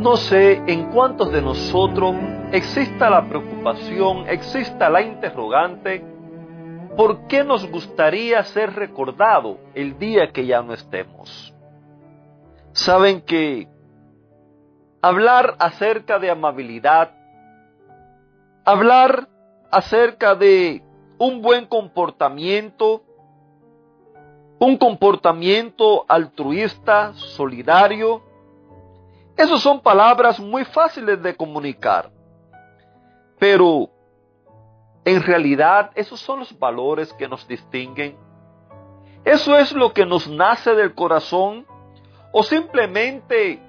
No sé en cuántos de nosotros exista la preocupación, exista la interrogante, ¿por qué nos gustaría ser recordado el día que ya no estemos? Saben que hablar acerca de amabilidad, hablar acerca de un buen comportamiento, un comportamiento altruista, solidario, esas son palabras muy fáciles de comunicar. Pero en realidad esos son los valores que nos distinguen. Eso es lo que nos nace del corazón o simplemente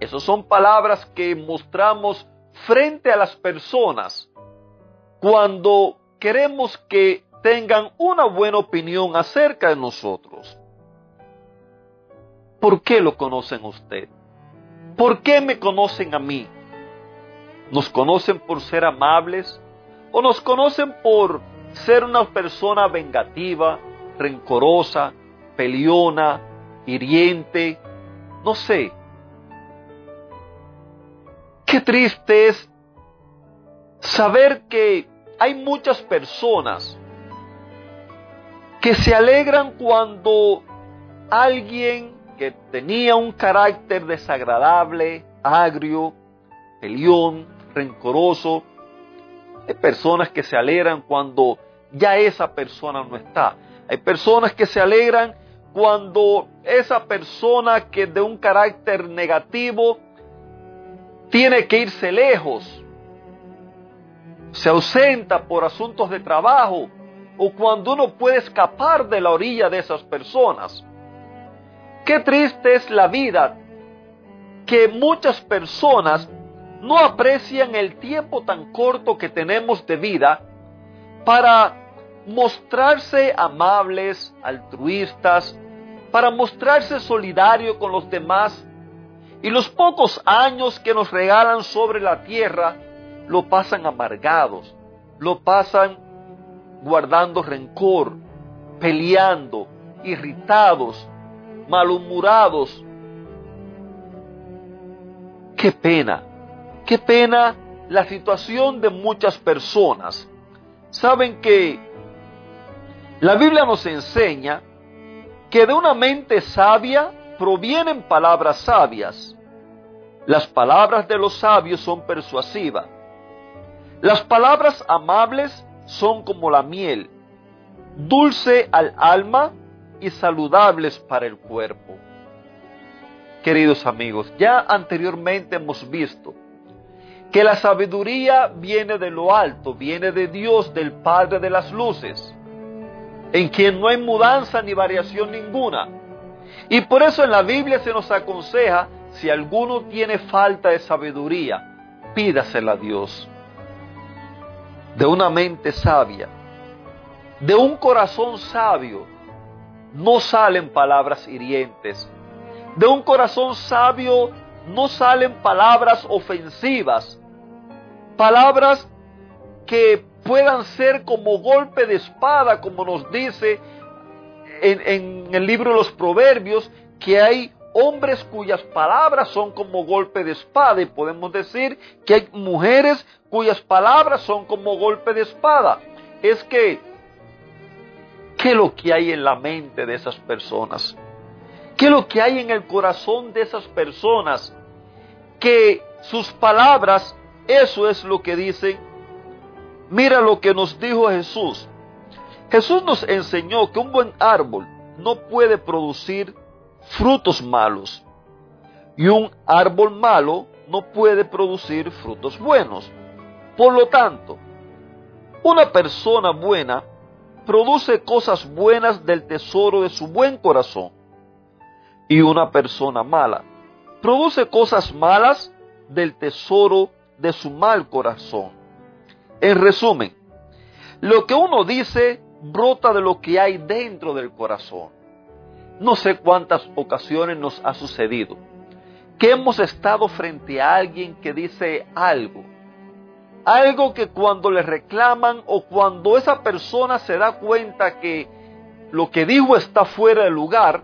esas son palabras que mostramos frente a las personas cuando queremos que tengan una buena opinión acerca de nosotros. ¿Por qué lo conocen usted? ¿Por qué me conocen a mí? ¿Nos conocen por ser amables? ¿O nos conocen por ser una persona vengativa, rencorosa, peleona, hiriente? No sé. Qué triste es saber que hay muchas personas que se alegran cuando alguien que tenía un carácter desagradable, agrio, peleón, rencoroso. Hay personas que se alegran cuando ya esa persona no está. Hay personas que se alegran cuando esa persona que de un carácter negativo tiene que irse lejos, se ausenta por asuntos de trabajo o cuando uno puede escapar de la orilla de esas personas. Qué triste es la vida que muchas personas no aprecian el tiempo tan corto que tenemos de vida para mostrarse amables, altruistas, para mostrarse solidario con los demás. Y los pocos años que nos regalan sobre la tierra lo pasan amargados, lo pasan guardando rencor, peleando, irritados, malhumorados. Qué pena, qué pena la situación de muchas personas. Saben que la Biblia nos enseña que de una mente sabia provienen palabras sabias. Las palabras de los sabios son persuasivas. Las palabras amables son como la miel, dulce al alma y saludables para el cuerpo. Queridos amigos, ya anteriormente hemos visto que la sabiduría viene de lo alto, viene de Dios, del Padre de las Luces, en quien no hay mudanza ni variación ninguna. Y por eso en la Biblia se nos aconseja, si alguno tiene falta de sabiduría, pídasela a Dios. De una mente sabia, de un corazón sabio, no salen palabras hirientes. De un corazón sabio no salen palabras ofensivas. Palabras que puedan ser como golpe de espada, como nos dice en, el libro de los Proverbios, que hay hombres cuyas palabras son como golpe de espada y podemos decir que hay mujeres cuyas palabras son como golpe de espada. Es que ¿Qué es lo que hay en la mente de esas personas? ¿Qué es lo que hay en el corazón de esas personas? Que sus palabras, eso es lo que dicen. Mira lo que nos dijo Jesús. Jesús nos enseñó que un buen árbol no puede producir frutos malos y un árbol malo no puede producir frutos buenos. Por lo tanto, una persona buena produce cosas buenas del tesoro de su buen corazón. Y una persona mala produce cosas malas del tesoro de su mal corazón. En resumen, lo que uno dice brota de lo que hay dentro del corazón. No sé cuántas ocasiones nos ha sucedido que hemos estado frente a alguien que dice algo, algo que cuando le reclaman o cuando esa persona se da cuenta que lo que dijo está fuera de lugar,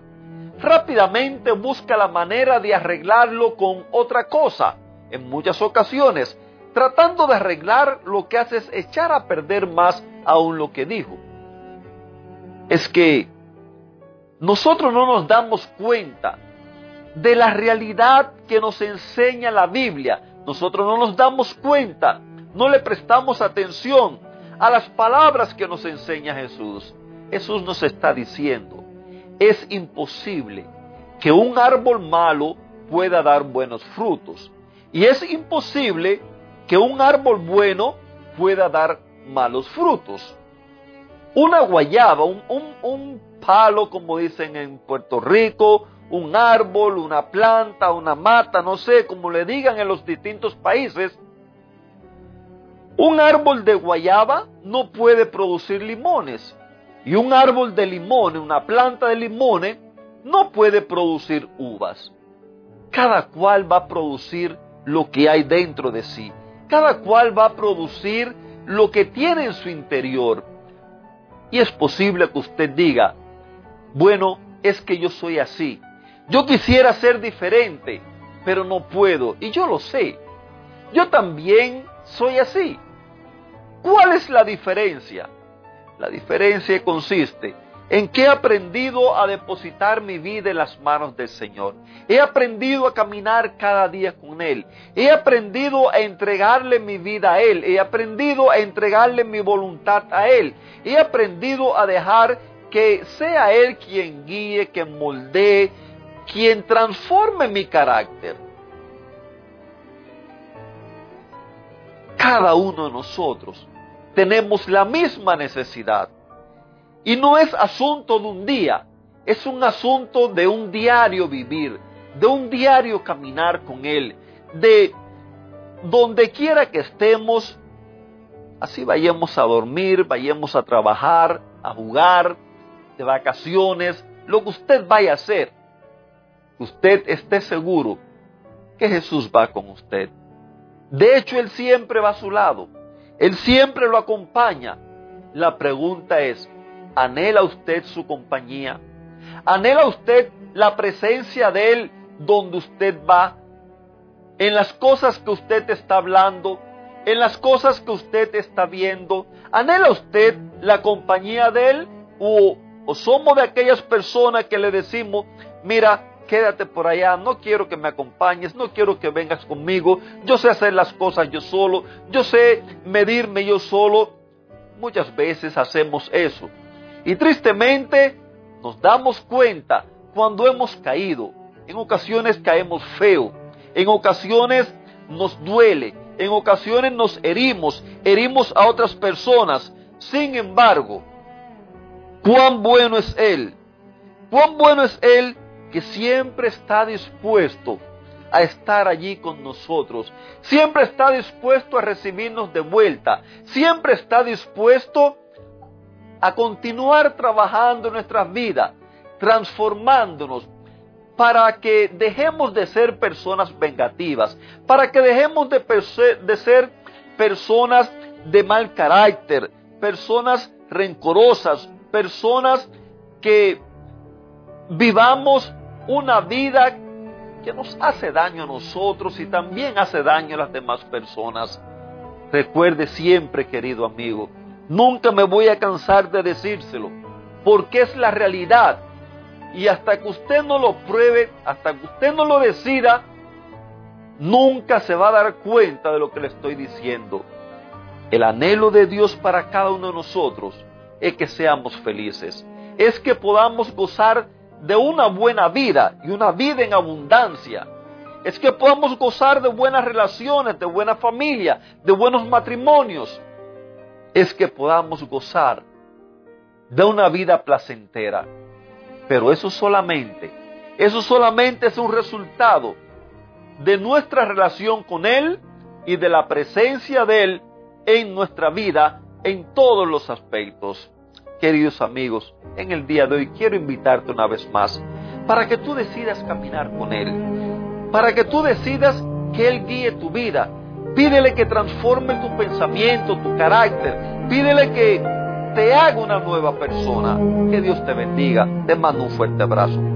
rápidamente busca la manera de arreglarlo con otra cosa. En muchas ocasiones, tratando de arreglar lo que hace es echar a perder más aún lo que dijo. Es que nosotros no nos damos cuenta de la realidad que nos enseña la Biblia. Nosotros no nos damos cuenta, no le prestamos atención a las palabras que nos enseña Jesús. Jesús nos está diciendo, es imposible que un árbol malo pueda dar buenos frutos. Y es imposible que un árbol bueno pueda dar malos frutos. Una guayaba, un, un palo, como dicen en Puerto Rico, un árbol, una planta, una mata, no sé, como le digan en los distintos países, un árbol de guayaba no puede producir limones. Y un árbol de limones, una planta de limones, no puede producir uvas. Cada cual va a producir lo que hay dentro de sí. Cada cual va a producir lo que tiene en su interior. Y es posible que usted diga, bueno, es que yo soy así. Yo quisiera ser diferente, pero no puedo. Y yo lo sé. Yo también soy así. ¿Cuál es la diferencia? La diferencia consiste en que he aprendido a depositar mi vida en las manos del Señor. He aprendido a caminar cada día con Él. He aprendido a entregarle mi vida a Él. He aprendido a entregarle mi voluntad a Él. He aprendido a dejar que sea Él quien guíe, quien moldee, quien transforme mi carácter. Cada uno de nosotros tenemos la misma necesidad. Y no es asunto de un día, es un asunto de un diario vivir, de un diario caminar con Él, de donde quiera que estemos, así vayamos a dormir, vayamos a trabajar, a jugar, de vacaciones, lo que usted vaya a hacer, usted esté seguro que Jesús va con usted. De hecho, Él siempre va a su lado. Él siempre lo acompaña. La pregunta es, ¿anhela usted su compañía? ¿Anhela usted la presencia de Él donde usted va? En las cosas que usted está hablando, en las cosas que usted está viendo. ¿Anhela usted la compañía de Él? ¿O, o somos de aquellas personas que le decimos, mira, quédate por allá, no quiero que me acompañes, no quiero que vengas conmigo, yo sé hacer las cosas yo solo, yo sé medirme yo solo. Muchas veces hacemos eso. Y tristemente nos damos cuenta cuando hemos caído. En ocasiones caemos feo, en ocasiones nos duele, en ocasiones nos herimos, herimos a otras personas. Sin embargo, cuán bueno es Él, cuán bueno es Él que siempre está dispuesto a estar allí con nosotros, siempre está dispuesto a recibirnos de vuelta, siempre está dispuesto a continuar trabajando en nuestras vidas, transformándonos para que dejemos de ser personas vengativas, para que dejemos de, de ser personas de mal carácter, personas rencorosas, personas que vivamos una vida que nos hace daño a nosotros y también hace daño a las demás personas. Recuerde siempre, querido amigo, nunca me voy a cansar de decírselo, porque es la realidad. Y hasta que usted no lo pruebe, hasta que usted no lo decida, nunca se va a dar cuenta de lo que le estoy diciendo. El anhelo de Dios para cada uno de nosotros es que seamos felices, es que podamos gozar de una buena vida y una vida en abundancia. Es que podamos gozar de buenas relaciones, de buena familia, de buenos matrimonios. Es que podamos gozar de una vida placentera. Pero eso solamente, eso solamente es un resultado de nuestra relación con Él y de la presencia de Él en nuestra vida en todos los aspectos. Queridos amigos, en el día de hoy quiero invitarte una vez más para que tú decidas caminar con Él, para que tú decidas que Él guíe tu vida. Pídele que transforme tu pensamiento, tu carácter. Pídele que te haga una nueva persona. Que Dios te bendiga. Te mando un fuerte abrazo.